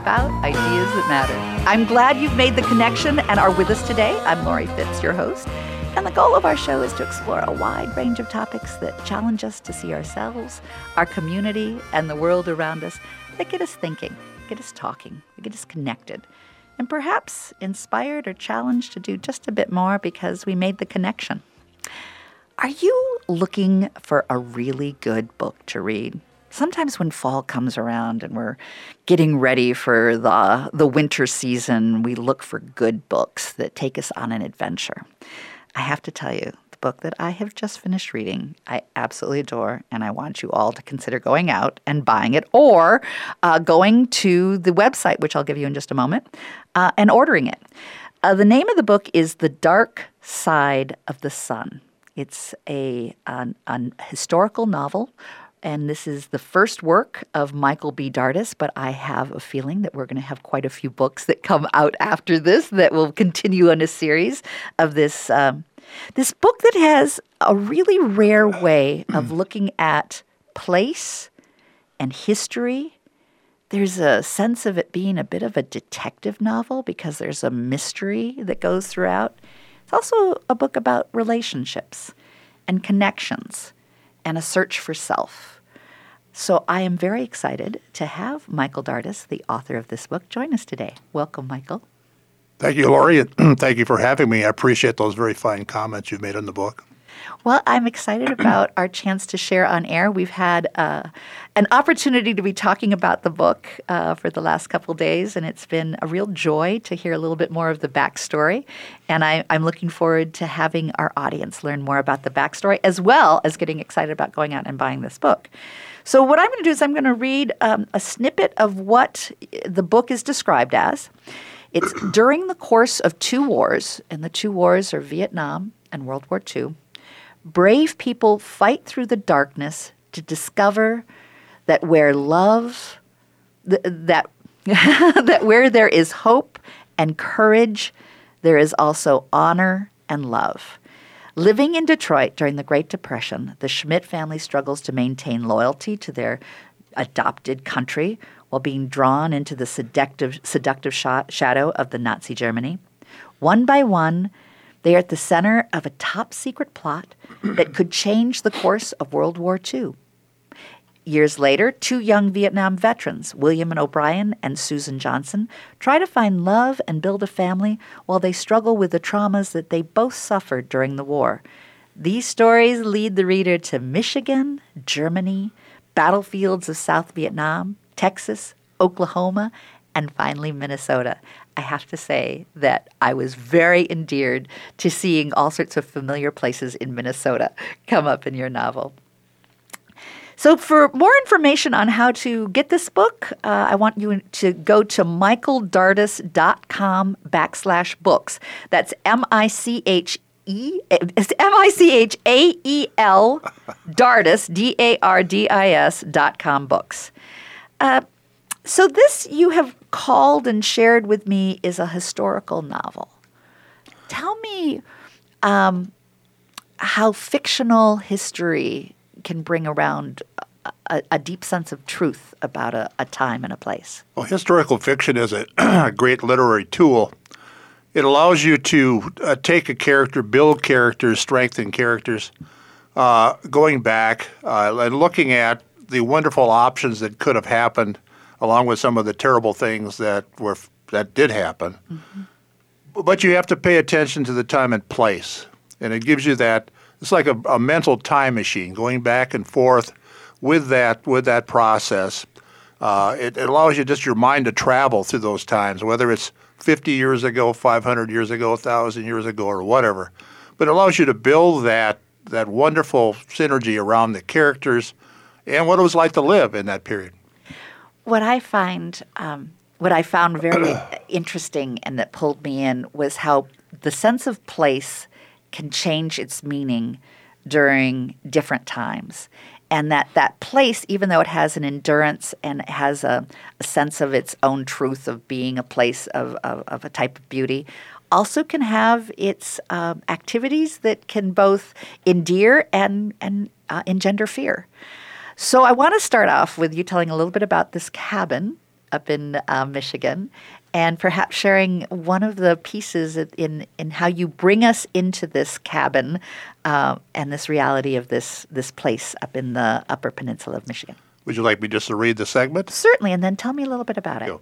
about ideas that matter. I'm glad you've made the connection and are with us today. I'm Laurie Fitz, your host. And the goal of our show is to explore a wide range of topics that challenge us to see ourselves, our community, and the world around us that get us thinking, get us talking, get us connected, and perhaps inspired or challenged to do just a bit more because we made the connection. Are you looking for a really good book to read? Sometimes when fall comes around and we're getting ready for the the winter season, we look for good books that take us on an adventure. I have to tell you, the book that I have just finished reading, I absolutely adore, and I want you all to consider going out and buying it or uh, going to the website, which I'll give you in just a moment, uh, and ordering it. Uh, the name of the book is The Dark Side of the Sun. It's a, an, an historical novel and this is the first work of Michael B. Dardis, but I have a feeling that we're going to have quite a few books that come out after this that will continue on a series of this um, this book that has a really rare way of looking at place and history. There's a sense of it being a bit of a detective novel because there's a mystery that goes throughout. It's also a book about relationships and connections and a search for self. So I am very excited to have Michael Dardis, the author of this book, join us today. Welcome, Michael. Thank you, Laurie. Thank you for having me. I appreciate those very fine comments you've made on the book. Well, I'm excited about our chance to share on air. We've had uh, an opportunity to be talking about the book uh, for the last couple days, and it's been a real joy to hear a little bit more of the backstory. And I, am looking forward to having our audience learn more about the backstory, as well as getting excited about going out and buying this book. So, what I'm going to do is I'm going to read um, a snippet of what the book is described as. It's during the course of two wars, and the two wars are Vietnam and World War II brave people fight through the darkness to discover that where love, th- that, that where there is hope and courage, there is also honor and love. Living in Detroit during the Great Depression, the Schmidt family struggles to maintain loyalty to their adopted country while being drawn into the seductive, seductive sh- shadow of the Nazi Germany. One by one, they are at the center of a top secret plot that could change the course of World War II. Years later, two young Vietnam veterans, William and O'Brien and Susan Johnson, try to find love and build a family while they struggle with the traumas that they both suffered during the war. These stories lead the reader to Michigan, Germany, battlefields of South Vietnam, Texas, Oklahoma, and finally Minnesota. I have to say that I was very endeared to seeing all sorts of familiar places in Minnesota come up in your novel. So, for more information on how to get this book, uh, I want you to go to michaeldardis.com backslash books. That's M I C H E M I C H A E L Dardis D A R D I S dot com books. Uh, so, this you have called and shared with me is a historical novel. Tell me um, how fictional history can bring around a, a, deep sense of truth about a, a, time and a place. Well, historical fiction is a great literary tool. It allows you to uh, take a character, build characters, strengthen characters, uh, going back uh, and looking at the wonderful options that could have happened along with some of the terrible things that were that did happen. Mm-hmm. But you have to pay attention to the time and place, and it gives you that. It's like a, a mental time machine, going back and forth with that with that process. Uh, it, it allows you just your mind to travel through those times, whether it's 50 years ago, 500 years ago, 1,000 years ago, or whatever. But it allows you to build that that wonderful synergy around the characters and what it was like to live in that period what I find, um, what I found very interesting and that pulled me in was how the sense of place can change its meaning during different times. And that that place, even though it has an endurance and it has a, a sense of its own truth of being a place of, of, of a type of beauty, also can have its um, activities that can both endear and, and uh, engender fear. So I want to start off with you telling a little bit about this cabin up in uh, Michigan, and perhaps sharing one of the pieces in in how you bring us into this cabin uh, and this reality of this this place up in the Upper Peninsula of Michigan. Would you like me just to read the segment? Certainly, and then tell me a little bit about it.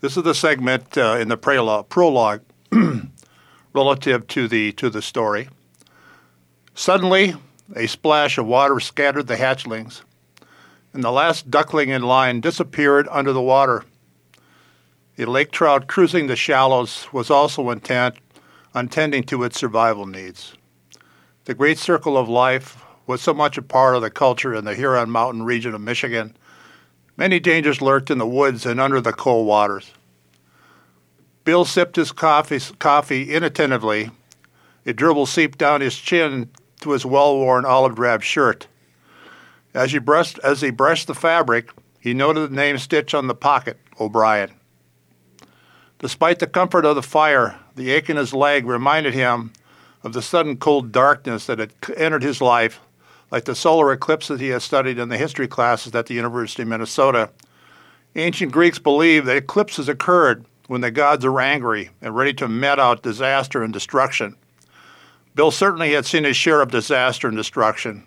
This is the segment uh, in the prologue relative to the to the story. Suddenly, a splash of water scattered the hatchlings, and the last duckling in line disappeared under the water. A lake trout cruising the shallows was also intent on tending to its survival needs. The great circle of life was so much a part of the culture in the Huron Mountain region of Michigan. Many dangers lurked in the woods and under the cold waters. Bill sipped his coffee, coffee inattentively. A dribble seeped down his chin to his well-worn olive drab shirt. As he brushed as he brushed the fabric, he noted the name stitched on the pocket, O'Brien. Despite the comfort of the fire, the ache in his leg reminded him of the sudden cold darkness that had entered his life, like the solar eclipse that he had studied in the history classes at the University of Minnesota. Ancient Greeks believed that eclipses occurred when the gods are angry and ready to met out disaster and destruction. Bill certainly had seen his share of disaster and destruction,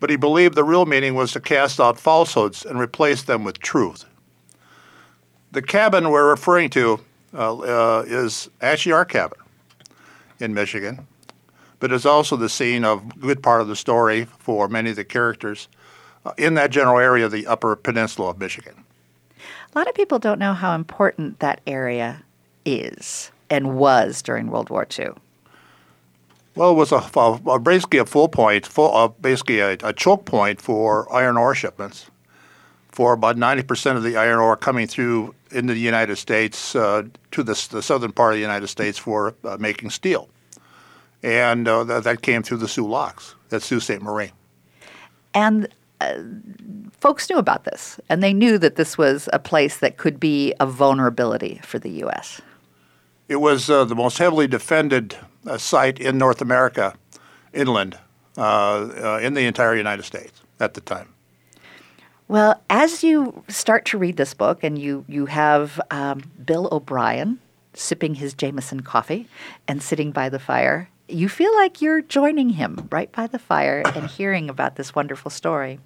but he believed the real meaning was to cast out falsehoods and replace them with truth. The cabin we're referring to uh, uh, is actually our cabin in Michigan, but it's also the scene of a good part of the story for many of the characters uh, in that general area of the Upper Peninsula of Michigan. A lot of people don't know how important that area is and was during World War II. Well, it was a, a basically a full point, full, uh, basically a, a, choke point for iron ore shipments. For about 90% of the iron ore coming through into the United States uh, to the, the, southern part of the United States for uh, making steel. And uh, th- that came through the Soo locks at Sault Ste. Marie. And uh, folks knew about this, and they knew that this was a place that could be a vulnerability for the U.S. It was uh, the most heavily defended site in North America, inland, uh, uh, in the entire United States at the time. Well, as you start to read this book, and you you have um, Bill O'Brien sipping his Jameson coffee and sitting by the fire, you feel like you're joining him right by the fire and hearing about this wonderful story.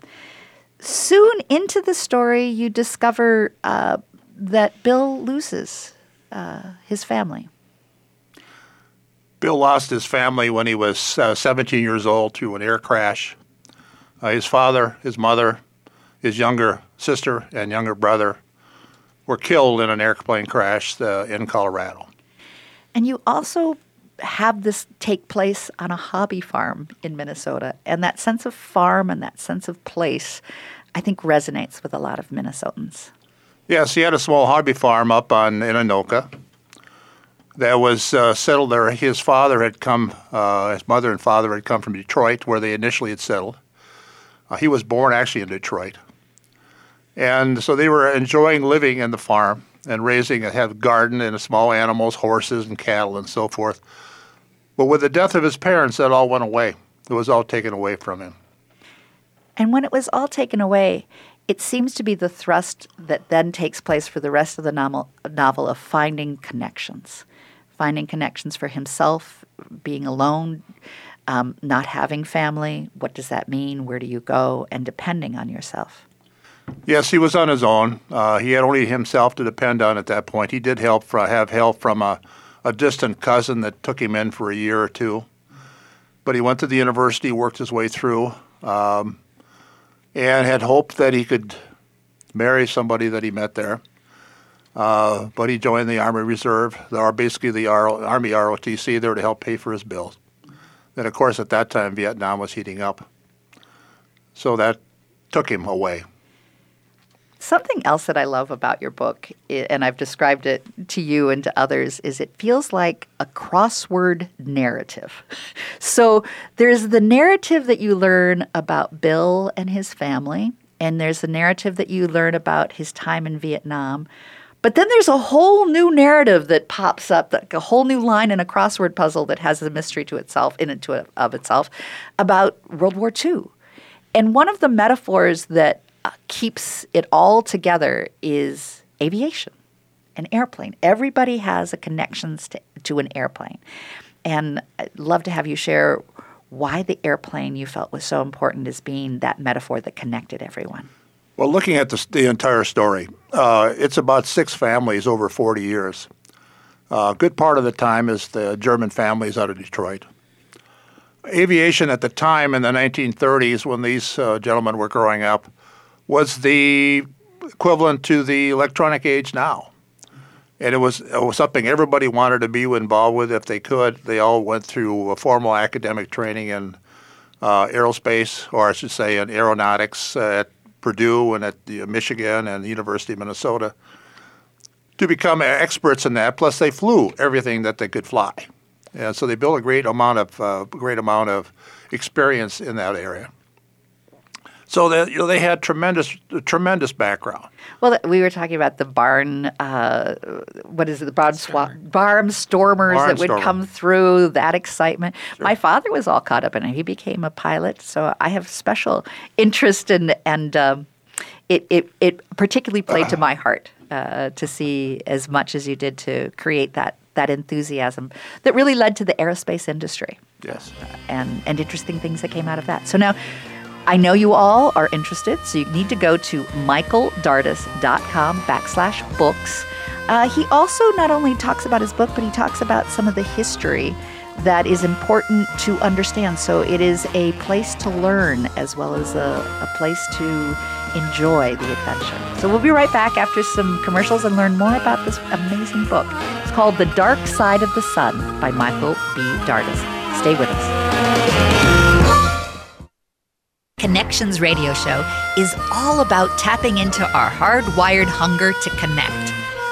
Soon into the story, you discover uh, that Bill loses uh, his family. Bill lost his family when he was uh, 17 years old to an air crash. Uh, his father, his mother, his younger sister, and younger brother were killed in an airplane crash uh, in Colorado. And you also have this take place on a hobby farm in Minnesota. And that sense of farm and that sense of place, I think, resonates with a lot of Minnesotans. Yes, he had a small hobby farm up on in That was uh, settled there. His father had come, uh, his mother and father had come from Detroit, where they initially had settled. Uh, he was born actually in Detroit. And so they were enjoying living in the farm and raising, have a garden and small animals, horses and cattle and so forth. But with the death of his parents, that all went away. It was all taken away from him. And when it was all taken away, it seems to be the thrust that then takes place for the rest of the novel, novel of finding connections, finding connections for himself, being alone, um, not having family. What does that mean? Where do you go? And depending on yourself. Yes, he was on his own. Uh, he had only himself to depend on at that point. He did help for, have help from a a distant cousin that took him in for a year or two. But he went to the university, worked his way through, um, and had hoped that he could marry somebody that he met there. Uh, but he joined the Army Reserve, the, basically the Army ROTC, there to help pay for his bills. Then, of course, at that time, Vietnam was heating up. So that took him away. Something else that I love about your book, and I've described it to you and to others, is it feels like a crossword narrative. So there's the narrative that you learn about Bill and his family, and there's the narrative that you learn about his time in Vietnam. But then there's a whole new narrative that pops up, like a whole new line in a crossword puzzle that has a mystery to itself, in it to of itself, about World War II. And one of the metaphors that uh, keeps it all together is aviation, an airplane. Everybody has a connection to, to an airplane. And I'd love to have you share why the airplane you felt was so important as being that metaphor that connected everyone. Well, looking at the, the entire story, uh, it's about six families over 40 years. A uh, good part of the time is the German families out of Detroit. Aviation at the time in the 1930s, when these uh, gentlemen were growing up, was the equivalent to the electronic age now. And it was, it was something everybody wanted to be involved with if they could. They all went through a formal academic training in uh, aerospace, or I should say, in aeronautics at Purdue and at the, Michigan and the University of Minnesota to become experts in that. Plus, they flew everything that they could fly, and so they built a great amount of uh, great amount of experience in that area. So they, you know, they had tremendous, tremendous background. Well, we were talking about the barn, uh, what is it, the barn swap, stormers that would come through, that excitement. Sure. My father was all caught up in it. He became a pilot, so I have special interest in, and um, it, it, it particularly played to my heart uh, to see as much as you did to create that that enthusiasm that really led to the aerospace industry. Yes. Uh, and and interesting things that came out of that. So now I know you all are interested, so you need to go to michaeldardis.com backslash books. Uh, he also not only talks about his book, but he talks about some of the history that is important to understand. So it is a place to learn as well as a, a place to enjoy the adventure. So we'll be right back after some commercials and learn more about this amazing book. It's called The Dark Side of the Sun by Michael B. Dardis. Stay with us. Connections Radio Show is all about tapping into our hardwired hunger to connect.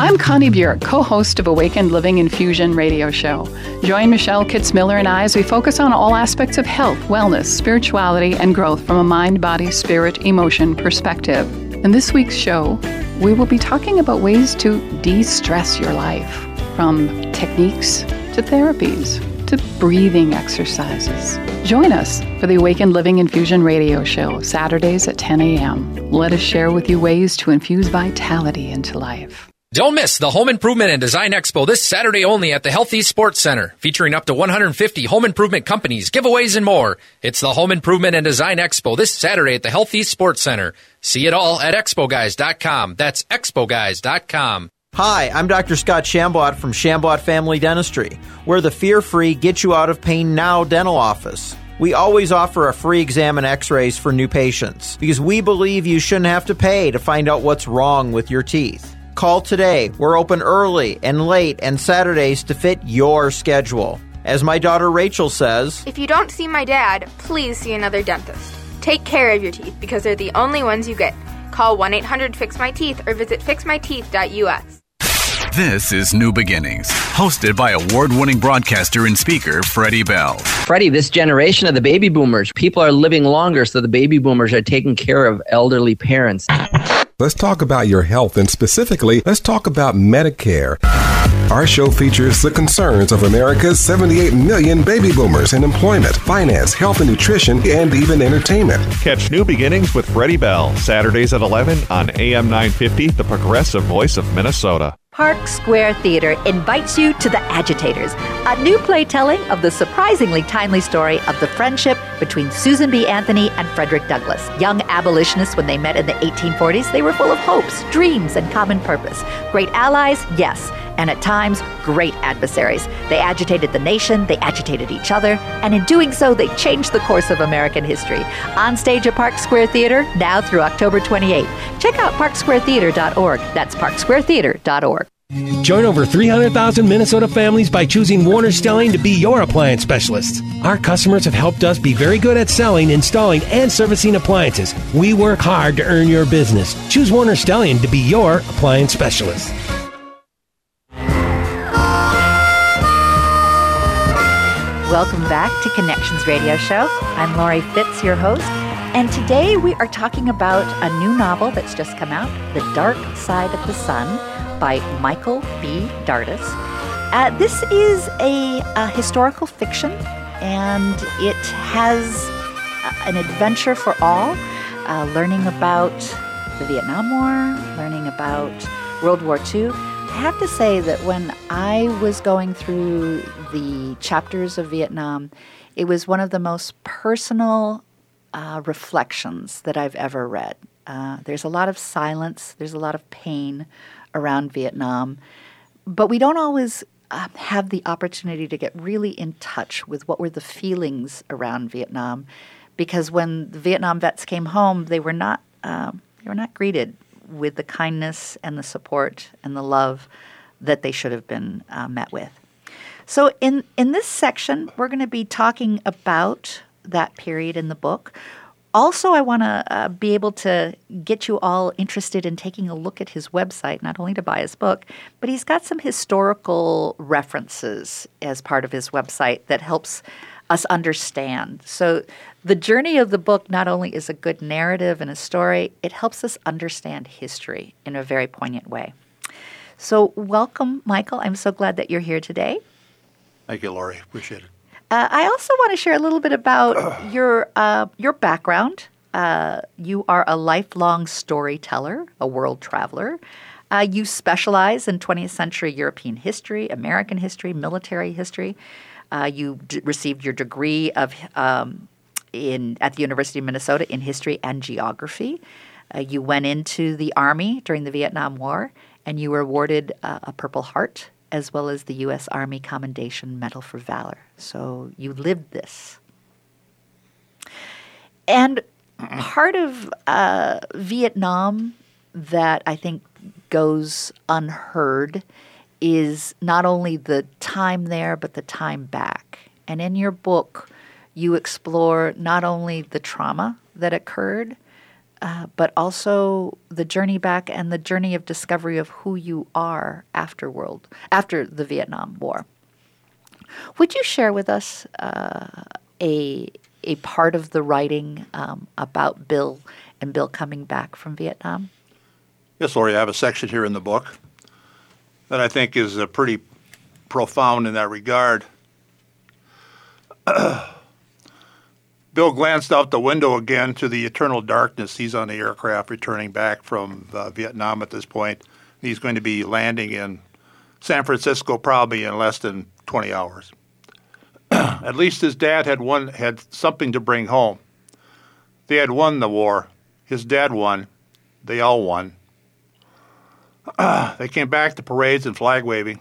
I'm Connie Bjork, co host of Awakened Living Infusion radio show. Join Michelle Kitzmiller and I as we focus on all aspects of health, wellness, spirituality, and growth from a mind, body, spirit, emotion perspective. In this week's show, we will be talking about ways to de stress your life from techniques to therapies to breathing exercises. Join us for the Awakened Living Infusion radio show, Saturdays at 10 a.m. Let us share with you ways to infuse vitality into life. Don't miss the Home Improvement and Design Expo this Saturday only at the Healthy Sports Center, featuring up to 150 home improvement companies, giveaways, and more. It's the Home Improvement and Design Expo this Saturday at the Healthy Sports Center. See it all at expoguys.com. That's expoguys.com. Hi, I'm Dr. Scott Shambot from Shambot Family Dentistry. We're the fear free, get you out of pain now dental office. We always offer a free exam and x rays for new patients because we believe you shouldn't have to pay to find out what's wrong with your teeth. Call today. We're open early and late and Saturdays to fit your schedule. As my daughter Rachel says, If you don't see my dad, please see another dentist. Take care of your teeth because they're the only ones you get. Call 1 800 Fix My Teeth or visit fixmyteeth.us. This is New Beginnings, hosted by award winning broadcaster and speaker Freddie Bell. Freddie, this generation of the baby boomers, people are living longer, so the baby boomers are taking care of elderly parents. Let's talk about your health and specifically, let's talk about Medicare. Our show features the concerns of America's 78 million baby boomers in employment, finance, health and nutrition, and even entertainment. Catch New Beginnings with Freddie Bell, Saturdays at 11 on AM 950, the progressive voice of Minnesota. Park Square Theater invites you to The Agitators, a new play telling of the surprisingly timely story of the friendship between Susan B. Anthony and Frederick Douglass. Young abolitionists, when they met in the 1840s, they were full of hopes, dreams, and common purpose. Great allies, yes, and at times, great adversaries. They agitated the nation, they agitated each other, and in doing so, they changed the course of American history. On stage at Park Square Theater, now through October 28th. Check out parksquaretheater.org. That's parksquaretheater.org. Join over 300,000 Minnesota families by choosing Warner Stellian to be your appliance specialist. Our customers have helped us be very good at selling, installing, and servicing appliances. We work hard to earn your business. Choose Warner Stellian to be your appliance specialist. Welcome back to Connections Radio Show. I'm Laurie Fitz, your host, and today we are talking about a new novel that's just come out, The Dark Side of the Sun by Michael B. Dardis. Uh, this is a, a, historical fiction, and it has an adventure for all, uh, learning about the Vietnam War, learning about World War II. I have to say that when I was going through the chapters of Vietnam, it was one of the most personal uh, reflections that I've ever read. Uh, there's a lot of silence, there's a lot of pain around Vietnam, but we don't always uh, have the opportunity to get really in touch with what were the feelings around Vietnam, because when the Vietnam vets came home, they were not um, they were not greeted with the kindness and the support and the love that they should have been uh, met with. So, in, in this section, we're going to be talking about that period in the book. Also, I want to uh, be able to get you all interested in taking a look at his website, not only to buy his book, but he's got some historical references as part of his website that helps us understand. So, the journey of the book not only is a good narrative and a story, it helps us understand history in a very poignant way. So, welcome, Michael. I'm so glad that you're here today. Thank you, Laurie. Appreciate it. Uh, I also want to share a little bit about your uh, your background. Uh, you are a lifelong storyteller, a world traveler. Uh, you specialize in 20th century European history, American history, military history. Uh, you d- received your degree of um, in at the University of Minnesota in history and geography. Uh, you went into the Army during the Vietnam War, and you were awarded uh, a Purple Heart as well as the U.S. Army Commendation Medal for Valor. So you lived this. And part of uh, Vietnam that I think goes unheard is not only the time there, but the time back. And in your book, you explore not only the trauma that occurred, uh, but also the journey back and the journey of discovery of who you are after world after the Vietnam War. Would you share with us uh, a a part of the writing um, about Bill and Bill coming back from Vietnam? Yes, Laurie. I have a section here in the book that I think is uh, pretty profound in that regard. Bill glanced out the window again to the eternal darkness. He's on the aircraft returning back from uh, Vietnam at this point. He's going to be landing in San Francisco probably in less than 20 hours. at least his dad had won, had something to bring home. They had won the war. His dad won. They all won. They came back to parades and flag waving.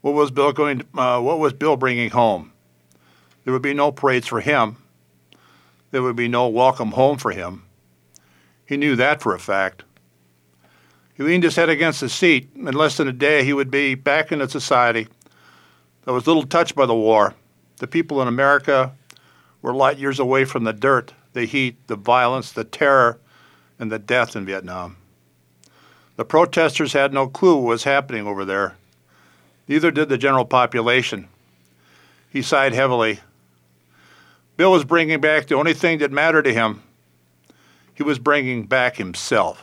What was Bill going? To, uh, what was Bill bringing home? There would be no parades for him there would be no welcome home for him. He knew that for a fact. He leaned his head against the seat. In less than a day, he would be back in a society that was little touched by the war. The people in America were light years away from the dirt, the heat, the violence, the terror, and the death in Vietnam. The protesters had no clue what was happening over there. Neither did the general population. He sighed heavily Bill was bringing back the only thing that mattered to him. He was bringing back himself.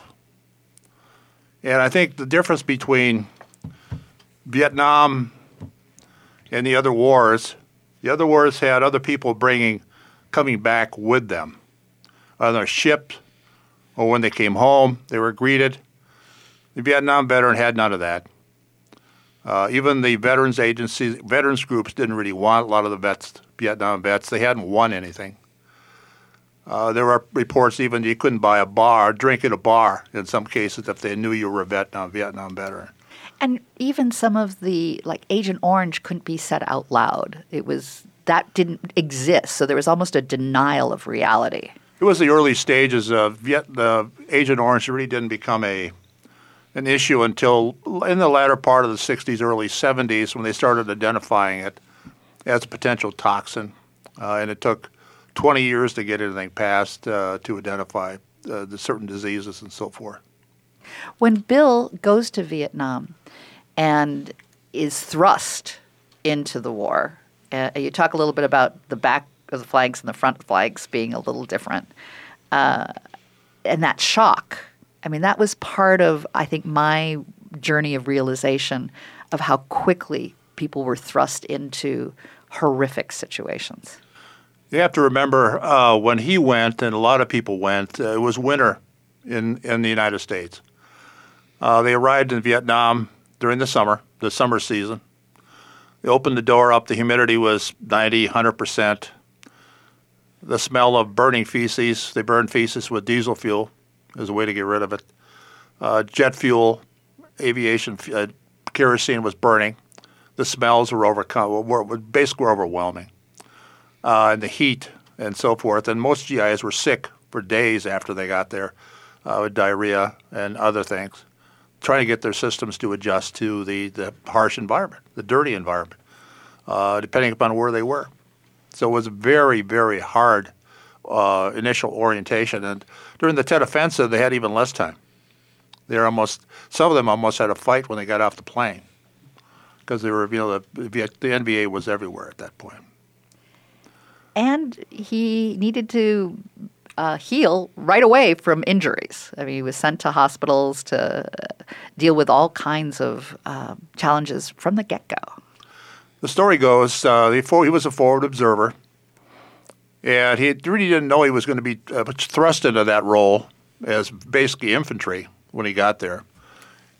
And I think the difference between Vietnam and the other wars, the other wars had other people bringing, coming back with them on their ships or when they came home, they were greeted. The Vietnam veteran had none of that. Uh, even the veterans agencies, veterans groups didn't really want a lot of the vets Vietnam vets. They hadn't won anything. Uh, there were reports even you couldn't buy a bar, drink at a bar in some cases if they knew you were a Vietnam Vietnam veteran. And even some of the like Agent Orange couldn't be said out loud. It was that didn't exist, so there was almost a denial of reality. It was the early stages of Viet, the Agent Orange really didn't become a an issue until in the latter part of the 60s, early 70s when they started identifying it as a potential toxin, uh, and it took 20 years to get anything passed uh, to identify uh, the certain diseases and so forth. When Bill goes to Vietnam and is thrust into the war, Uh, you talk a little bit about the back of the flags and the front flags being a little different. Uh, and that shock. I mean, that was part of, I think, my journey of realization of how quickly people were thrust into horrific situations. You have to remember uh, when he went, and a lot of people went, uh, it was winter in, in the United States. Uh, they arrived in Vietnam during the summer, the summer season. They opened the door up, the humidity was 90, 100%. The smell of burning feces, they burned feces with diesel fuel as a way to get rid of it. Uh, jet fuel, aviation, uh, kerosene was burning. The smells were overcome, were, were basically overwhelming. Uh, and the heat and so forth. And most GIs were sick for days after they got there uh, with diarrhea and other things, trying to get their systems to adjust to the, the harsh environment, the dirty environment, uh, depending upon where they were. So it was very, very hard uh, initial orientation. And during the Tet Offensive, they had even less time. They were almost some of them almost had a fight when they got off the plane because they were you know the, the NVA was everywhere at that point. And he needed to uh, heal right away from injuries. I mean, he was sent to hospitals to deal with all kinds of uh, challenges from the get go. The story goes uh, he, he was a forward observer, and he really didn't know he was going to be uh, thrust into that role as basically infantry when he got there.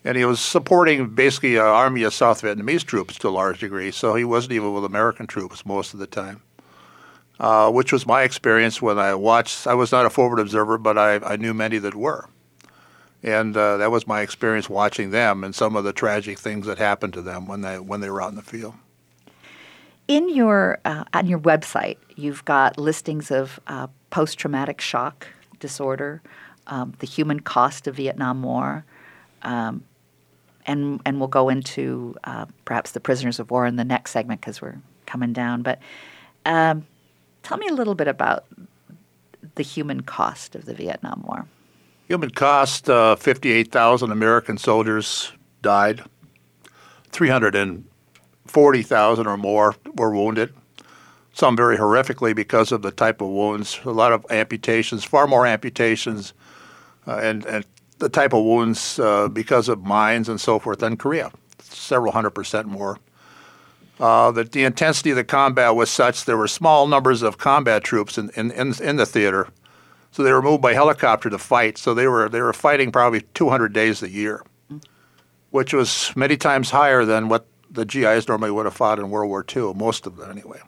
And he was supporting basically an army of South Vietnamese troops to a large degree, so he wasn't even with American troops most of the time. Uh, which was my experience when I watched. I was not a forward observer, but I, I knew many that were. And uh, that was my experience watching them and some of the tragic things that happened to them when they, when they were out in the field. In your, uh, on your website, you've got listings of uh, post traumatic shock disorder, um, the human cost of Vietnam War, um, and, and we'll go into uh, perhaps the prisoners of war in the next segment because we're coming down. But um, Tell me a little bit about the human cost of the Vietnam War. Human cost uh, 58,000 American soldiers died, 340,000 or more were wounded, some very horrifically because of the type of wounds, a lot of amputations, far more amputations, uh, and, and the type of wounds uh, because of mines and so forth than Korea, several hundred percent more. Uh, that the intensity of the combat was such there were small numbers of combat troops in, in, in, in, the theater. So they were moved by helicopter to fight. So they were, they were fighting probably 200 days a year, which was many times higher than what the GIs normally would have fought in World War II, most of them anyway.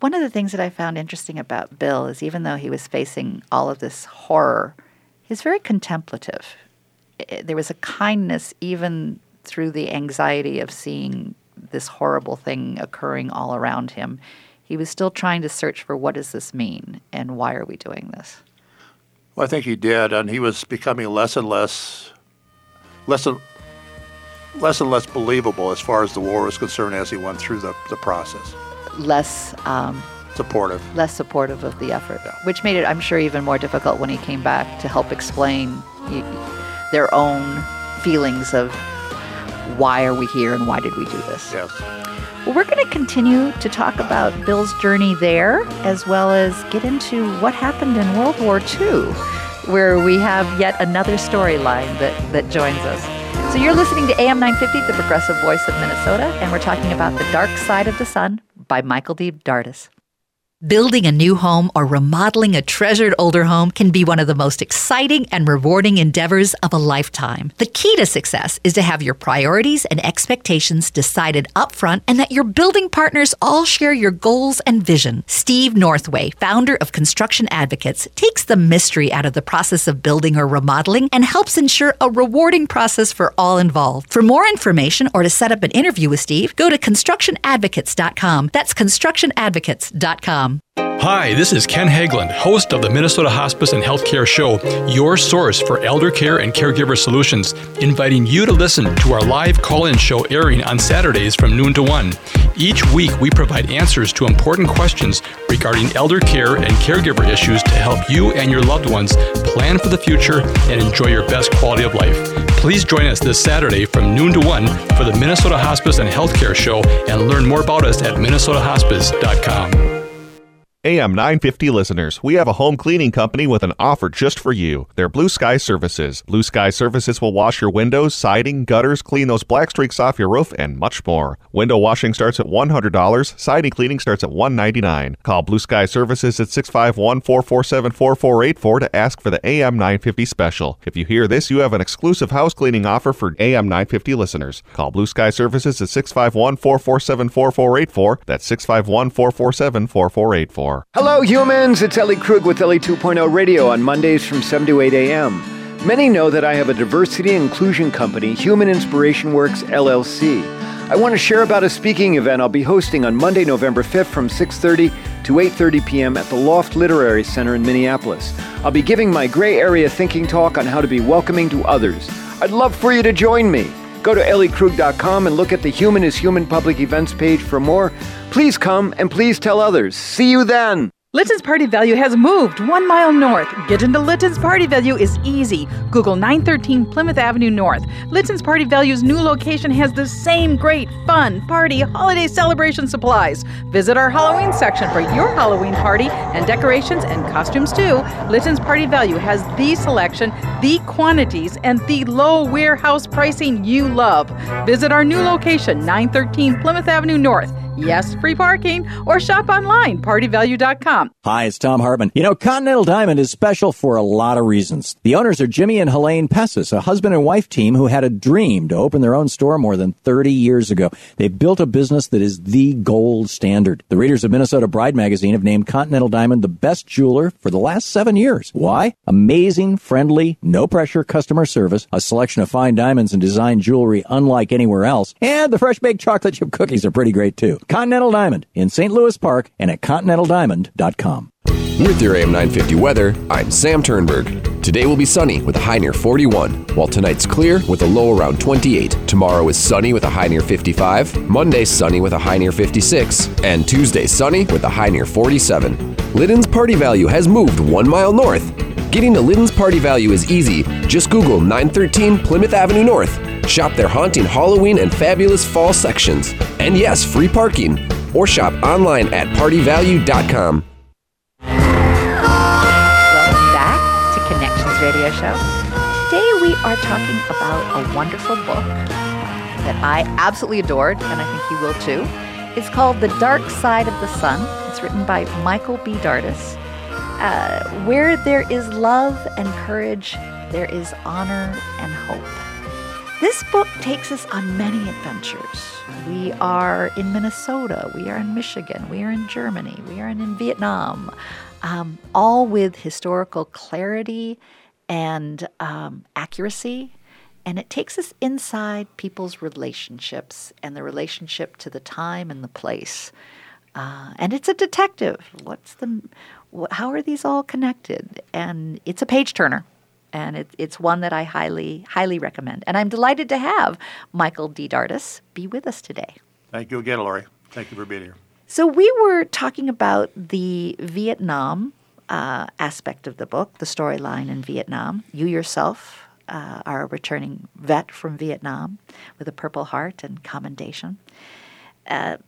One of the things that I found interesting about Bill is even though he was facing all of this horror, he's very contemplative. There was a kindness even through the anxiety of seeing this horrible thing occurring all around him, he was still trying to search for what does this mean and why are we doing this? Well, I think he did, and he was becoming less and less, less and less and less believable as far as the war was concerned as he went through the, the process. Less um, supportive. Less supportive of the effort, yeah. which made it, I'm sure, even more difficult when he came back to help explain their own feelings of why are we here and why did we do this? Yes. Well, we're going to continue to talk about Bill's journey there, as well as get into what happened in World War II, where we have yet another storyline that, that joins us. So you're listening to AM 950, the progressive voice of Minnesota, and we're talking about The Dark Side of the Sun by Michael B. Dardis. Building a new home or remodeling a treasured older home can be one of the most exciting and rewarding endeavors of a lifetime. The key to success is to have your priorities and expectations decided upfront and that your building partners all share your goals and vision. Steve Northway, founder of Construction Advocates, takes the mystery out of the process of building or remodeling and helps ensure a rewarding process for all involved. For more information or to set up an interview with Steve, go to constructionadvocates.com. That's constructionadvocates.com. Hi, this is Ken Haglund, host of the Minnesota Hospice and Healthcare Show, your source for elder care and caregiver solutions, inviting you to listen to our live call in show airing on Saturdays from noon to 1. Each week, we provide answers to important questions regarding elder care and caregiver issues to help you and your loved ones plan for the future and enjoy your best quality of life. Please join us this Saturday from noon to 1 for the Minnesota Hospice and Healthcare Show and learn more about us at minnesotahospice.com. AM 950 listeners, we have a home cleaning company with an offer just for you. They're Blue Sky Services. Blue Sky Services will wash your windows, siding, gutters, clean those black streaks off your roof, and much more. Window washing starts at $100. Siding cleaning starts at 199. Call Blue Sky Services at 651-447-4484 to ask for the AM 950 special. If you hear this, you have an exclusive house cleaning offer for AM 950 listeners. Call Blue Sky Services at 651-447-4484. That's 651-447-4484. Hello, humans. It's Ellie Krug with Ellie 2.0 Radio on Mondays from 7 to 8 a.m. Many know that I have a diversity inclusion company, Human Inspiration Works LLC. I want to share about a speaking event I'll be hosting on Monday, November 5th from 6:30 to 8:30 p.m. at the Loft Literary Center in Minneapolis. I'll be giving my gray area thinking talk on how to be welcoming to others. I'd love for you to join me. Go to elliekrug.com and look at the Human is Human public events page for more. Please come and please tell others. See you then. Litin's Party Value has moved one mile north. Get into Litin's Party Value is easy. Google 913 Plymouth Avenue North. Litin's Party Value's new location has the same great, fun, party, holiday celebration supplies. Visit our Halloween section for your Halloween party and decorations and costumes too. Litin's Party Value has the selection, the quantities, and the low warehouse pricing you love. Visit our new location, 913 Plymouth Avenue North. Yes, free parking, or shop online, partyvalue.com. Hi, it's Thom Hartmann. You know, Continental Diamond is special for a lot of reasons. The owners are Jimmy and Helene Pessis, a husband and wife team who had a dream to open their own store more than 30 years ago. They've built a business that is the gold standard. The readers of Minnesota Bride magazine have named Continental Diamond the best jeweler for the last seven years. Why? Amazing, friendly, no pressure customer service, a selection of fine diamonds and design jewelry unlike anywhere else, and the fresh baked chocolate chip cookies are pretty great too. Continental Diamond in St. Louis Park and at continentaldiamond.com. With your AM 950 weather, I'm Sam Turnberg. Today will be sunny with a high near 41, while tonight's clear with a low around 28. Tomorrow is sunny with a high near 55, Monday sunny with a high near 56, and Tuesday sunny with a high near 47. Litin's Party Value has moved one mile north. Getting to Litin's Party Value is easy. Just Google 913 Plymouth Avenue North. Shop their haunting Halloween and fabulous fall sections. And yes, free parking. Or shop online at partyvalue.com. Radio Show. Today we are talking about a wonderful book that I absolutely adored, and I think you will too. It's called The Dark Side of the Sun. It's written by Michael B. Dardis. Uh, where there is love and courage, there is honor and hope. This book takes us on many adventures. We are in Minnesota, we are in Michigan, we are in Germany, we are in Vietnam, um, all with historical clarity and um, accuracy. And it takes us inside people's relationships and the relationship to the time and the place. Uh, and it's a detective. What's the, wh- how are these all connected? And it's a page turner and it, it's one that I highly, highly recommend. And I'm delighted to have Michael B. Dardis be with us today. Thank you again, Lori. Thank you for being here. So we were talking about the Vietnam uh, aspect of the book, the storyline in Vietnam. You yourself uh, are a returning vet from Vietnam with a Purple Heart and commendation. Uh,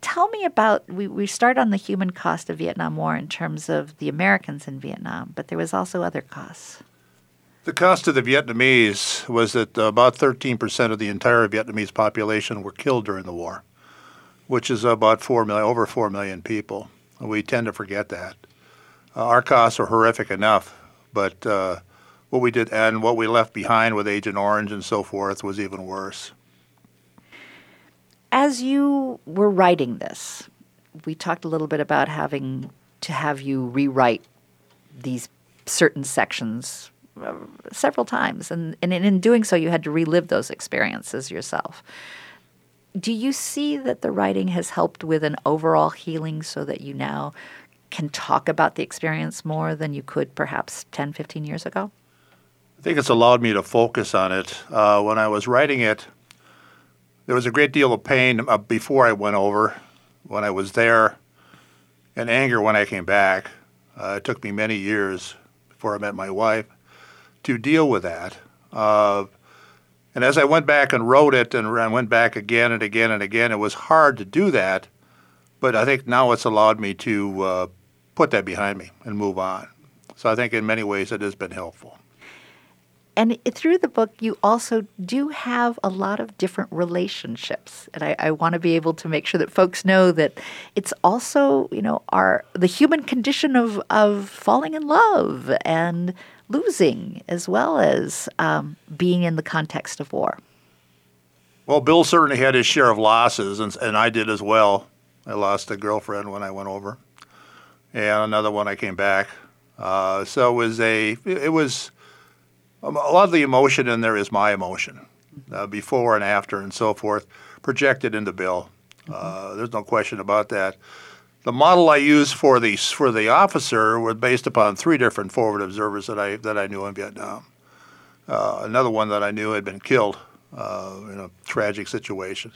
tell me about we, we start on the human cost of Vietnam War in terms of the Americans in Vietnam, but there was also other costs. The cost of the Vietnamese was that about 13% of the entire Vietnamese population were killed during the war, which is about 4 million, over 4 million people. We tend to forget that. Uh, our costs are horrific enough, but uh, what we did and what we left behind with Agent Orange and so forth was even worse. As you were writing this, we talked a little bit about having to have you rewrite these certain sections uh, several times, and, and in doing so, you had to relive those experiences yourself. Do you see that the writing has helped with an overall healing so that you now can talk about the experience more than you could perhaps 10, 15 years ago? I think it's allowed me to focus on it. Uh, when I was writing it, there was a great deal of pain uh, before I went over, when I was there, and anger when I came back. Uh, it took me many years before I met my wife to deal with that. Uh, and as I went back and wrote it and I went back again and again and again, it was hard to do that. But I think now it's allowed me to uh, put that behind me and move on. So I think in many ways it has been helpful. And through the book, you also do have a lot of different relationships, and I, I want to be able to make sure that folks know that it's also, you know, our the human condition of of falling in love and losing, as well as um, being in the context of war. Well, Bill certainly had his share of losses, and, and I did as well. I lost a girlfriend when I went over, and another one I came back. Uh, so it was a it was um, a lot of the emotion in there is my emotion, uh, before and after and so forth, projected into Bill. Uh, there's no question about that. The model I used for the for the officer was based upon three different forward observers that I that I knew in Vietnam. Uh, another one that I knew had been killed uh, in a tragic situation.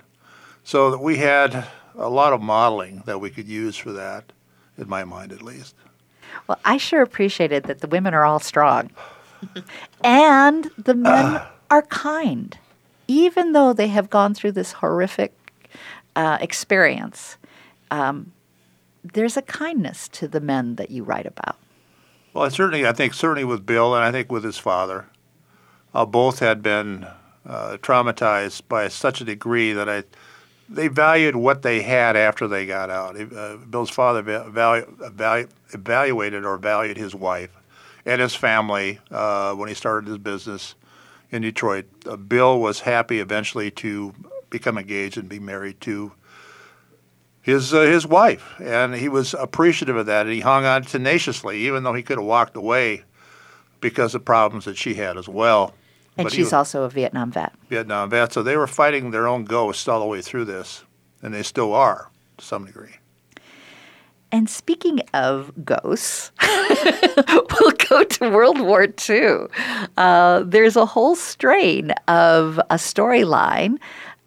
So we had a lot of modeling that we could use for that, in my mind at least. Well, I sure appreciated that the women are all strong and the men are kind, even though they have gone through this horrific uh, experience. Um, there's a kindness to the men that you write about. Well, certainly, I think certainly with Bill, and I think with his father, uh, both had been uh, traumatized by such a degree that I they valued what they had after they got out. Uh, Bill's father valu- valu- evaluated or valued his wife and his family uh, when he started his business in Detroit. Uh, Bill was happy eventually to become engaged and be married to his uh, his wife, and he was appreciative of that. And he hung on tenaciously, even though he could have walked away because of problems that she had as well. And But she's was- also a Vietnam vet. Vietnam vet, so they were fighting their own ghosts all the way through this, and they still are to some degree. And speaking of ghosts, we'll go to World War II. Uh, there's a whole strain of a storyline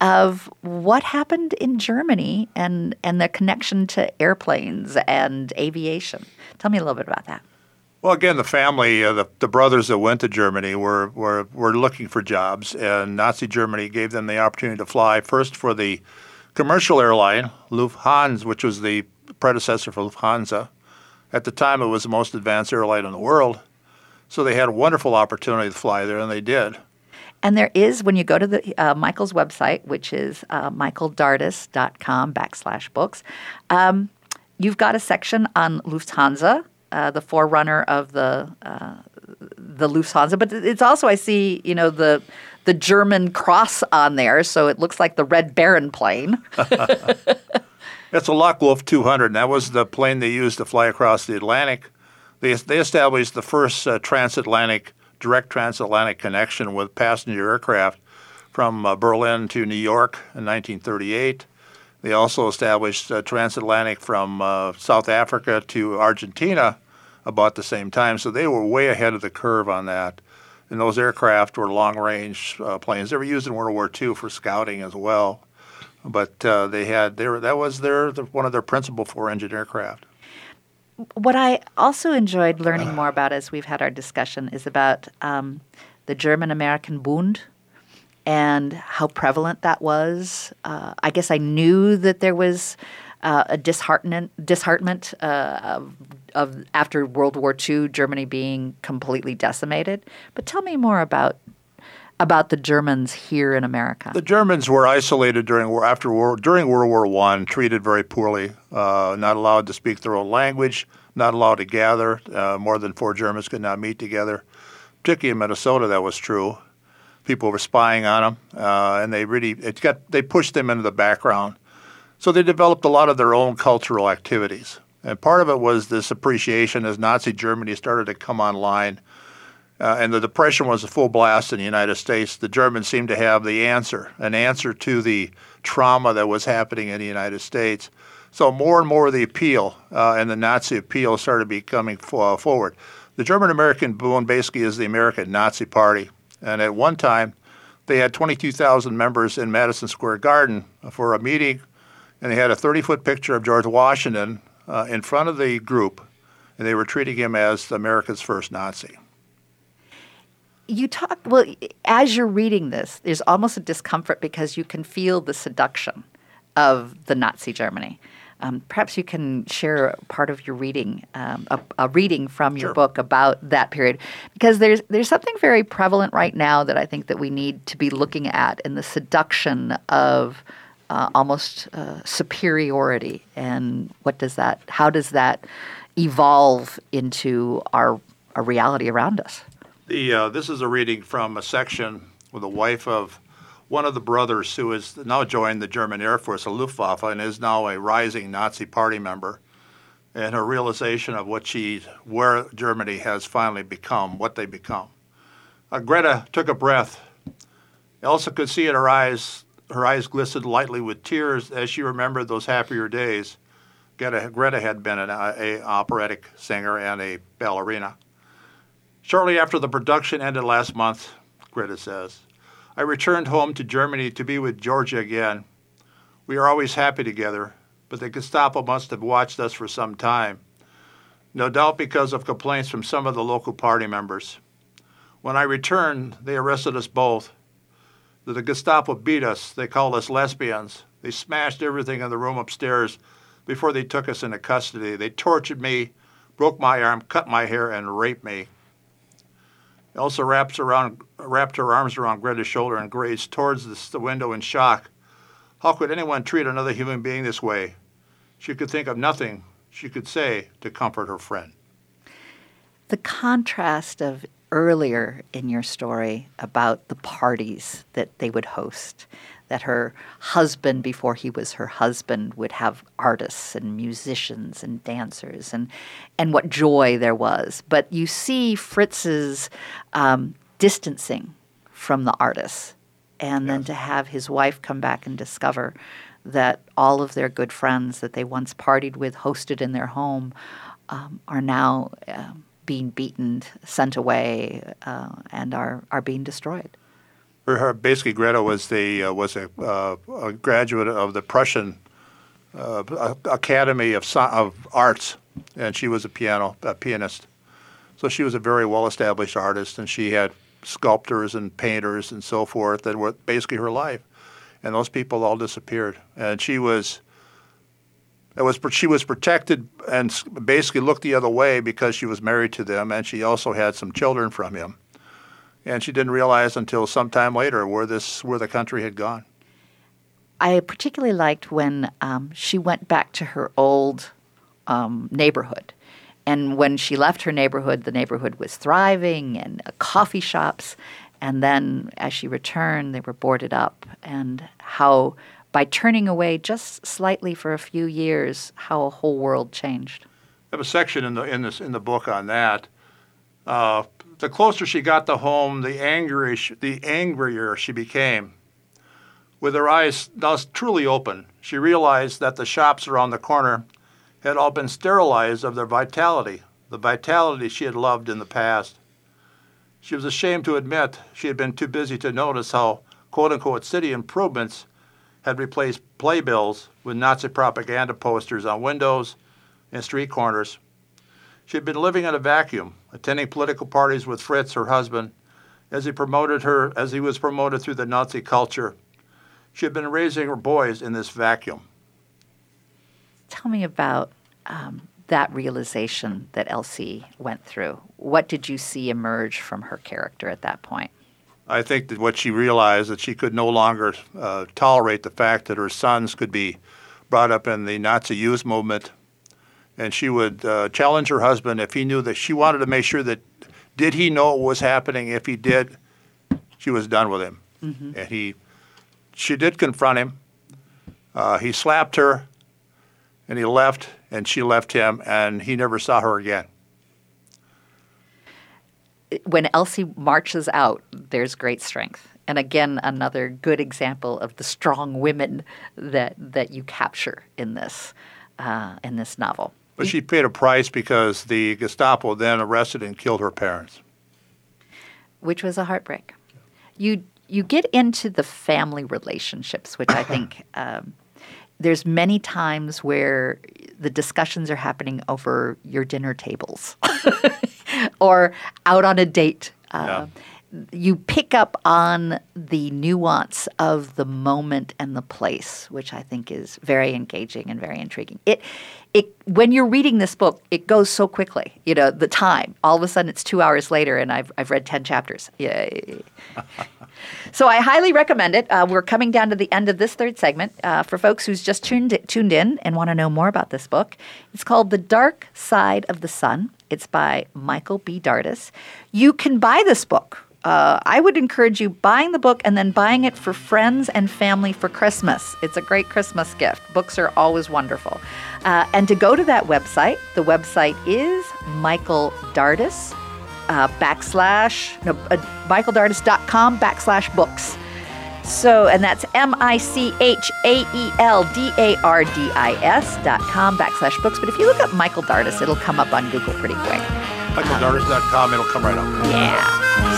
of what happened in Germany and, and the connection to airplanes and aviation. Tell me a little bit about that. Well, again, the family, uh, the, the brothers that went to Germany were, were, were looking for jobs, and Nazi Germany gave them the opportunity to fly first for the commercial airline, Lufthansa, which was the predecessor for Lufthansa. At the time, it was the most advanced airline in the world. So they had a wonderful opportunity to fly there, and they did. And there is, when you go to the uh, Michael's website, which is uh, michaeldardis.com backslash books, um, you've got a section on Lufthansa, uh, the forerunner of the uh, the Lufthansa. But it's also, I see, you know, the the German cross on there, so it looks like the Red Baron plane. That's a Focke-Wulf 200, and that was the plane they used to fly across the Atlantic. They, they established the first uh, transatlantic, direct transatlantic connection with passenger aircraft from uh, Berlin to New York in 1938. They also established uh, transatlantic from uh, South Africa to Argentina about the same time. So they were way ahead of the curve on that. And those aircraft were long range uh, planes. They were used in World War II for scouting as well. But uh, they had their, that was their, the, one of their principal four engine aircraft. What I also enjoyed learning more about as we've had our discussion is about um, the German American Bund and how prevalent that was. Uh, I guess I knew that there was uh, a disheartenment, disheartenment uh, of, of after World War II, Germany being completely decimated. But tell me more about about the Germans here in America. The Germans were isolated during war after war during World War One, treated very poorly, uh, not allowed to speak their own language, not allowed to gather. Uh, more than four Germans could not meet together. Particularly in Minnesota, that was true. People were spying on them, uh, and they really it got they pushed them into the background. So they developed a lot of their own cultural activities, and part of it was this appreciation as Nazi Germany started to come online. Uh, and the depression was a full blast in the United States. The Germans seemed to have the answer, an answer to the trauma that was happening in the United States. So more and more of the appeal uh, and the Nazi appeal started becoming uh, forward. The German American Bund basically is the American Nazi Party. And at one time, they had 22,000 members in Madison Square Garden for a meeting, and they had a 30 foot picture of George Washington uh, in front of the group, and they were treating him as America's first Nazi. You talk, well, as you're reading this, there's almost a discomfort because you can feel the seduction of the Nazi Germany. Um, perhaps you can share part of your reading, um, a, a, reading from your sure. book about that period, because there's there's something very prevalent right now that I think that we need to be looking at in the seduction of uh, almost uh, superiority, and what does that? How does that evolve into our our reality around us? The uh, this is a reading from a section with the wife of one of the brothers who has now joined the German Air Force, the Luftwaffe, and is now a rising Nazi Party member, and her realization of what she, where Germany has finally become, what they become. Uh, Greta took a breath. Elsa could see in her eyes, her eyes glistened lightly with tears as she remembered those happier days. Greta, Greta had been an uh, a operatic singer and a ballerina. Shortly after the production ended last month, Greta says, I returned home to Germany to be with Georgia again. We are always happy together, but the Gestapo must have watched us for some time. No doubt because of complaints from some of the local party members. When I returned, they arrested us both. The Gestapo beat us. They called us lesbians. They smashed everything in the room upstairs before they took us into custody. They tortured me, broke my arm, cut my hair, and raped me. Elsa wraps around, wrapped her arms around Greta's shoulder and gazed towards the window in shock. How could anyone treat another human being this way? She could think of nothing she could say to comfort her friend. The contrast of earlier in your story about the parties that they would host that her husband, before he was her husband, would have artists and musicians and dancers, and and what joy there was. But you see Fritz's um, distancing from the artists, and yes. then to have his wife come back and discover that all of their good friends that they once partied with, hosted in their home, um, are now. Uh, being beaten, sent away, uh, and are, are being destroyed basically Greta was the uh, was a, uh, a, graduate of the Prussian uh, Academy of of Arts, and she was a piano a pianist. So she was a very well established artist, and she had sculptors and painters and so forth that were basically her life. And those people all disappeared, and she was. It was she was protected and basically looked the other way because she was married to them, and she also had some children from him and she didn't realize until some time later where this where the country had gone. I particularly liked when um, she went back to her old um, neighborhood. And when she left her neighborhood, the neighborhood was thriving and uh, coffee shops. And then as she returned, they were boarded up. And how, by turning away just slightly for a few years, how a whole world changed. I have a section in the in this in the book on that. Uh, the closer she got to home, the angrier she, the angrier she became. With her eyes thus truly open, she realized that the shops around the corner had all been sterilized of their vitality, the vitality she had loved in the past. She was ashamed to admit she had been too busy to notice how quote unquote city improvements had replaced playbills with Nazi propaganda posters on windows and street corners. She had been living in a vacuum, attending political parties with Fritz, her husband, as he promoted her as he was promoted through the Nazi culture. She had been raising her boys in this vacuum. Tell me about um, that realization that Elsie went through. What did you see emerge from her character at that point? I think that what she realized that she could no longer uh, tolerate the fact that her sons could be brought up in the Nazi youth movement and she would uh, challenge her husband if he knew that she wanted to make sure that did he know what was happening. If he did, she was done with him. Mm-hmm. And he, she did confront him. Uh, he slapped her, and he left, and she left him, and he never saw her again. When Elsie marches out, there's great strength. And again, another good example of the strong women that, that you capture in this. uh, in this novel. But she paid a price because the Gestapo then arrested and killed her parents. which was a heartbreak. You you get into the family relationships, which I think um, there's many times where the discussions are happening over your dinner tables or out on a date. Uh, You pick up on the nuance of the moment and the place, which I think is very engaging and very intriguing. It, it, when you're reading this book, it goes so quickly. You know, the time. All of a sudden, it's two hours later, and I've, I've read ten chapters. Yay! So I highly recommend it. Uh, we're coming down to the end of this third segment. Uh, for folks who's just tuned tuned in and want to know more about this book, it's called The Dark Side of the Sun. It's by Michael B. Dardis. You can buy this book. Uh, I would encourage you buying the book and then buying it for friends and family for Christmas. It's a great Christmas gift. Books are always wonderful. Uh, and to go to that website, the website is Michael Dardis uh, backslash no, uh, michaeldardis.com backslash books. So, and that's M I C H A E L D A R D I S dot com backslash books. But if you look up Michael Dardis, it'll come up on Google pretty quick. MichaelDardis.com, it'll come right up. Yeah.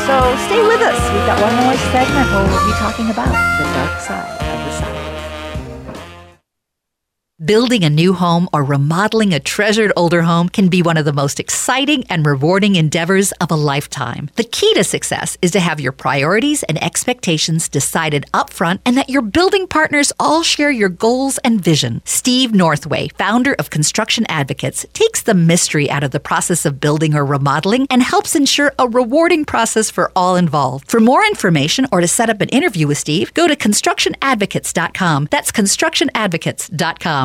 So stay with us. We've got one more segment where we'll be talking about the dark side of the sun. Building a new home or remodeling a treasured older home can be one of the most exciting and rewarding endeavors of a lifetime. The key to success is to have your priorities and expectations decided upfront and that your building partners all share your goals and vision. Steve Northway, founder of Construction Advocates, takes the mystery out of the process of building or remodeling and helps ensure a rewarding process for all involved. For more information or to set up an interview with Steve, go to constructionadvocates.com. That's constructionadvocates.com.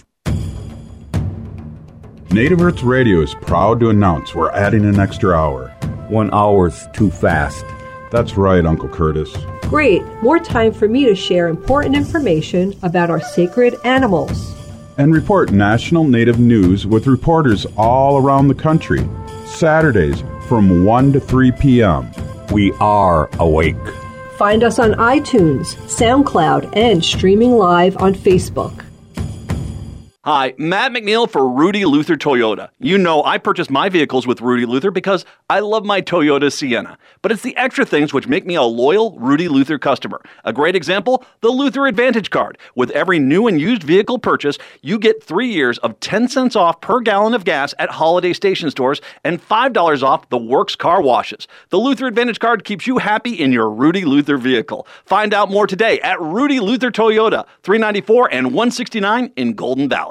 Native Earth Radio is proud to announce we're adding an extra hour. One hour's too fast. That's right, Uncle Curtis. Great! More time for me to share important information about our sacred animals. And report national native news with reporters all around the country. Saturdays from 1 to 3 p.m. We are awake. Find us on iTunes, SoundCloud, and streaming live on Facebook. Hi, Matt McNeil for Rudy Luther Toyota. You know I purchase my vehicles with Rudy Luther because I love my Toyota Sienna. But it's the extra things which make me a loyal Rudy Luther customer. A great example, the Luther Advantage Card. With every new and used vehicle purchase, you get three years of 10 cents off per gallon of gas at holiday station stores and $5 off the Works car washes. The Luther Advantage Card keeps you happy in your Rudy Luther vehicle. Find out more today at Rudy Luther Toyota, 394 and 169 in Golden Valley.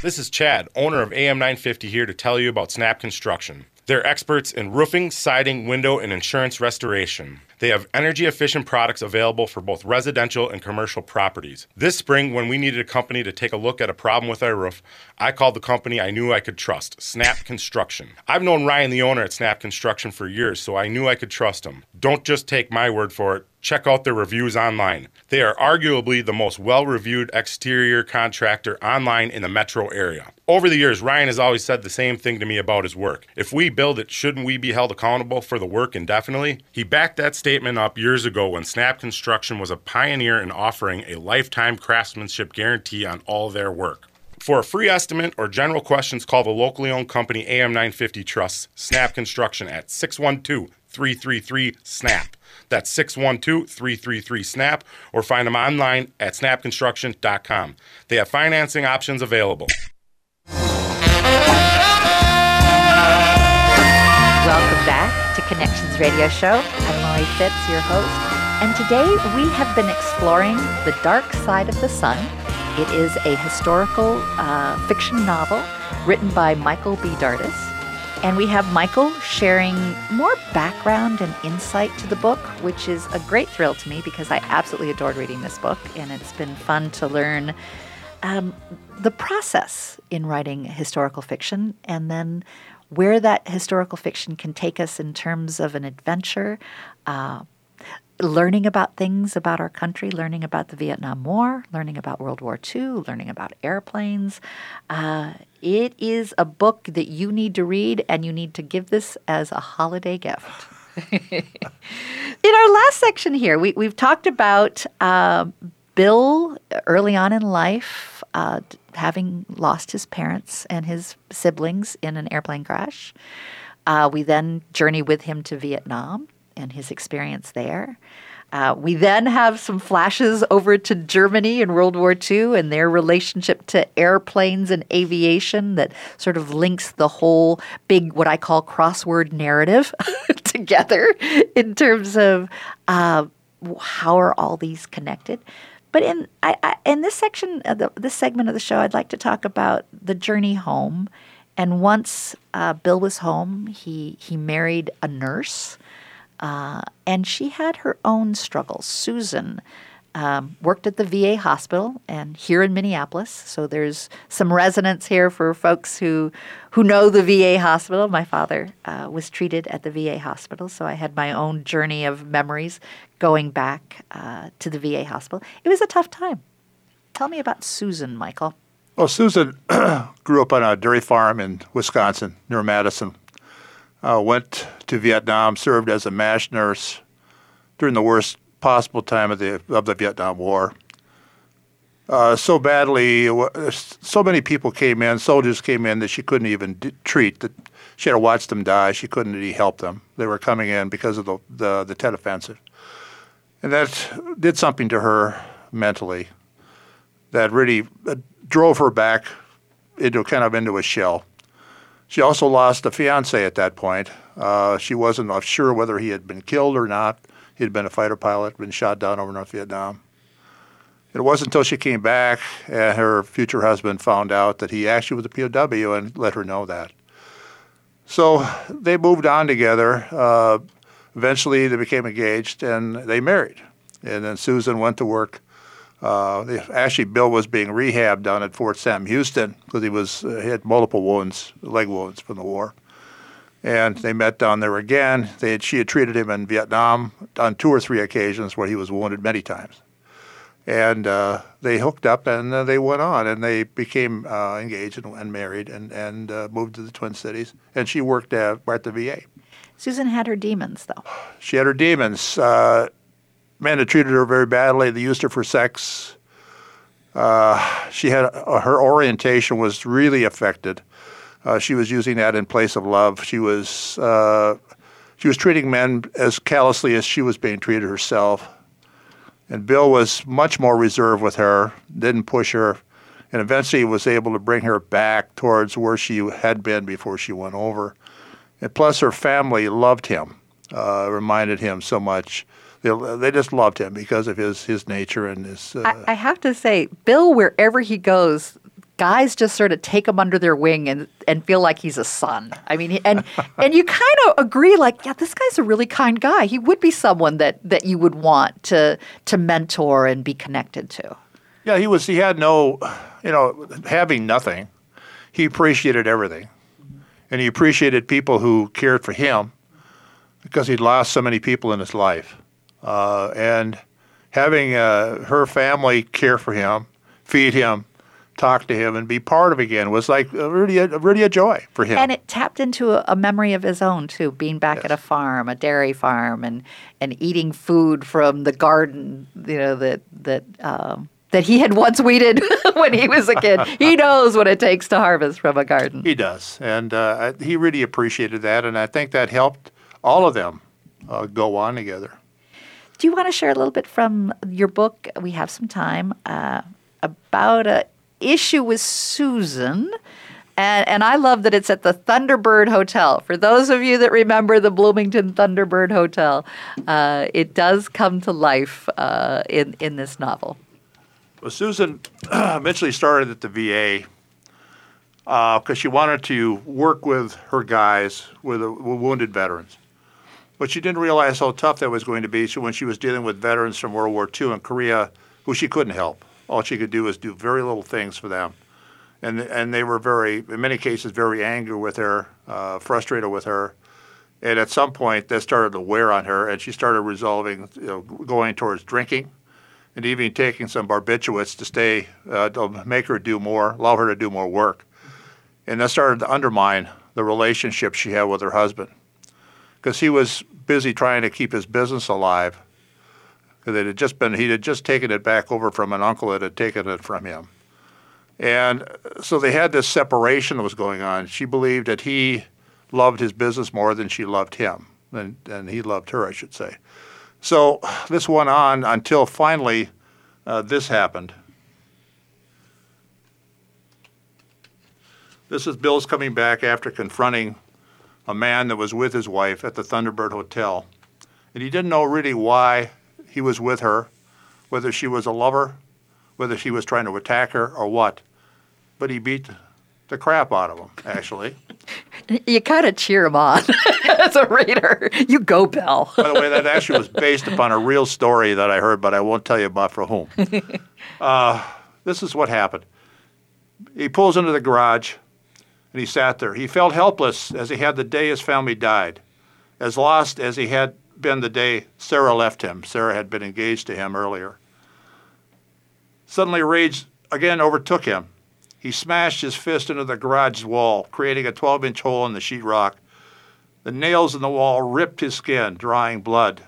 This is Chad, owner of AM 950, here to tell you about Snap Construction. They're experts in roofing, siding, window, and insurance restoration. They have energy efficient products available for both residential and commercial properties. This spring, when we needed a company to take a look at a problem with our roof, I called the company I knew I could trust, Snap Construction. I've known Ryan, the owner at Snap Construction, for years, so I knew I could trust him. Don't just take my word for it. Check out their reviews online. They are arguably the most well reviewed exterior contractor online in the metro area. Over the years, Ryan has always said the same thing to me about his work. If we build it, shouldn't we be held accountable for the work indefinitely? He backed that statement up years ago when Snap Construction was a pioneer in offering a lifetime craftsmanship guarantee on all their work. For a free estimate or general questions, call the locally owned company AM950 Trust, Snap Construction at 612 333 SNAP. That's 612 333 SNAP, or find them online at snapconstruction.com. They have financing options available. Welcome back to Connections Radio Show. I'm Lori Fitz, your host. And today we have been exploring The Dark Side of the Sun. It is a historical uh, fiction novel written by Michael B. Dardis. And we have Michael sharing more background and insight to the book, which is a great thrill to me because I absolutely adored reading this book. And it's been fun to learn um, the process in writing historical fiction and then where that historical fiction can take us in terms of an adventure, uh, learning about things about our country, learning about the Vietnam War, learning about World War II, learning about airplanes. Uh, it is a book that you need to read, and you need to give this as a holiday gift. in our last section here, we, we've talked about uh, Bill early on in life uh, having lost his parents and his siblings in an airplane crash. Uh, we then journey with him to Vietnam and his experience there. Uh, we then have some flashes over to Germany in World War II and their relationship to airplanes and aviation that sort of links the whole big, what I call crossword narrative together in terms of uh, how are all these connected. But in I, I, in this section, of the, this segment of the show, I'd like to talk about the journey home. And once uh, Bill was home, he he married a nurse, uh, and she had her own struggles. Susan um, worked at the VA hospital and here in Minneapolis. So there's some resonance here for folks who who know the VA hospital. My father uh, was treated at the VA hospital, so I had my own journey of memories going back uh, to the VA hospital. It was a tough time. Tell me about Susan, Michael. Well, Susan grew up on a dairy farm in Wisconsin near Madison. Uh, went to Vietnam, served as a MASH nurse during the worst possible time of the of the Vietnam War. Uh, so badly, so many people came in, soldiers came in that she couldn't even d- treat. That she had to watch them die. She couldn't really help them. They were coming in because of the the, the Tet Offensive, and that did something to her mentally. That really uh, drove her back into kind of into a shell. She also lost a fiance at that point. Uh, she wasn't sure whether he had been killed or not. He had been a fighter pilot, been shot down over North Vietnam. It wasn't until she came back and her future husband found out that he actually was a POW and let her know that. So they moved on together. Uh, eventually, they became engaged and they married. And then Susan went to work. Uh, actually, Bill was being rehabbed down at Fort Sam Houston because he was uh, he had multiple wounds, leg wounds from the war and they met down there again. They had, she had treated him in Vietnam on two or three occasions where he was wounded many times, and uh, they hooked up and uh, they went on and they became uh, engaged and, and, married and and uh, moved to the Twin Cities. And she worked at, at the VA. Susan had her demons, though. She had her demons. Uh, men had treated her very badly. They used her for sex. Uh, she had her orientation was really affected uh, she was using that in place of love. She was uh, she was treating men as callously as she was being treated herself. And Bill was much more reserved with her, didn't push her, and eventually was able to bring her back towards where she had been before she went over. And plus, her family loved him, uh, reminded him so much. They, they just loved him because of his, his nature and his. Uh, I, I have to say, Bill, wherever he goes, guys just sort of take him under their wing and, and feel like he's a son. I mean, and and you kind of agree, like, yeah, this guy's a really kind guy. He would be someone that that you would want to to mentor and be connected to. Yeah, he was. He had no, you know, having nothing. He appreciated everything, and he appreciated people who cared for him because he'd lost so many people in his life, uh, and having uh, her family care for him, feed him, talk to him and be part of again was like really, a, really a joy for him. And it tapped into a, a memory of his own too, being back yes. at a farm, a dairy farm, and and eating food from the garden, you know that that. Um, that he had once weeded when he was a kid. he knows what it takes to harvest from a garden. He does, and uh, he really appreciated that, and I think that helped all of them uh, go on together. Do you want to share a little bit from your book? We have some time uh, about a issue with Susan. And, and I love that it's at the Thunderbird Hotel. For those of you that remember the Bloomington Thunderbird Hotel, uh, it does come to life uh, in, in this novel. Well, Susan eventually started at the VA because uh, she wanted to work with her guys, with, uh, with, wounded veterans. But she didn't realize how tough that was going to be so when she was dealing with veterans from World War II and Korea who she couldn't help all she could do was do very little things for them. And, and they were very, in many cases, very angry with her, uh, frustrated with her. And at some point, that started to wear on her, and she started resolving, you know, going towards drinking and even taking some barbiturates to stay, uh, to make her do more, allow her to do more work. And that started to undermine the relationship she had with her husband because he was busy trying to keep his business alive. Because it had just been, he had just taken it back over from an uncle that had taken it from him. And so they had this separation that was going on. She believed that he loved his business more than she loved him, and, and he loved her, I should say. So this went on until finally uh, this happened. This is Bill's coming back after confronting a man that was with his wife at the Thunderbird Hotel. And he didn't know really why he was with her, whether she was a lover, whether she was trying to attack her, or what. But he beat the crap out of him, actually. You kind of cheer him on as a raider. You go, Bill. By the way, that actually was based upon a real story that I heard, but I won't tell you about for whom. Uh, this is what happened. He pulls into the garage and he sat there. He felt helpless as he had the day his family died, as lost as he had been the day Sarah left him. Sarah had been engaged to him earlier. Suddenly, rage again overtook him. He smashed his fist into the garage wall, creating a 12 inch hole in the sheetrock. The nails in the wall ripped his skin, drawing blood.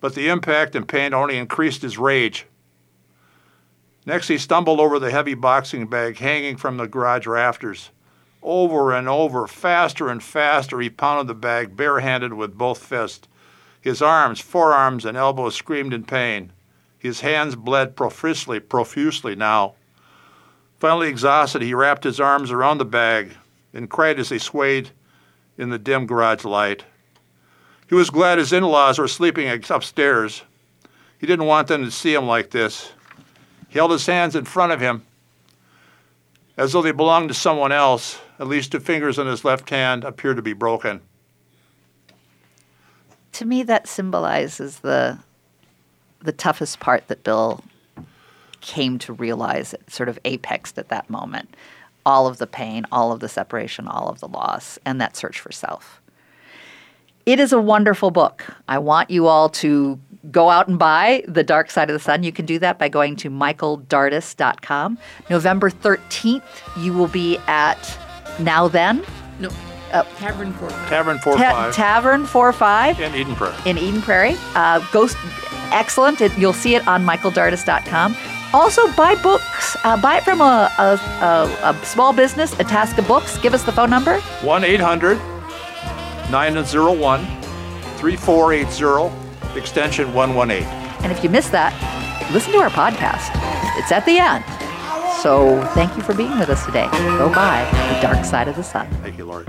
But the impact and pain only increased his rage. Next, he stumbled over the heavy boxing bag hanging from the garage rafters. Over and over, faster and faster, he pounded the bag barehanded with both fists. His arms, forearms, and elbows screamed in pain. His hands bled profusely, profusely now. Finally exhausted, he wrapped his arms around the bag and cried as they swayed in the dim garage light. He was glad his in laws were sleeping upstairs. He didn't want them to see him like this. He held his hands in front of him as though they belonged to someone else. At least two fingers on his left hand appear to be broken. To me, that symbolizes the the toughest part that Bill came to realize it sort of apexed at that moment. All of the pain, all of the separation, all of the loss, and that search for self. It is a wonderful book. I want you all to go out and buy The Dark Side of the Sun. You can do that by going to michaeldardis.com. November 13th, you will be at Now Then. No. Uh, Tavern 4 Tavern 4 Ta- 5 Tavern 4 5 in Eden Prairie. in Eden Prairie. Uh, Ghost, excellent. It, you'll see it on michaeldardis.com. Also, buy books. Uh, buy it from a, a, a, a small business, Itasca Books. Give us the phone number. 1 800 901 3480, extension 118. And if you missed that, listen to our podcast. It's at the end. So thank you for being with us today. Go buy The Dark Side of the Sun. Thank you, Lori.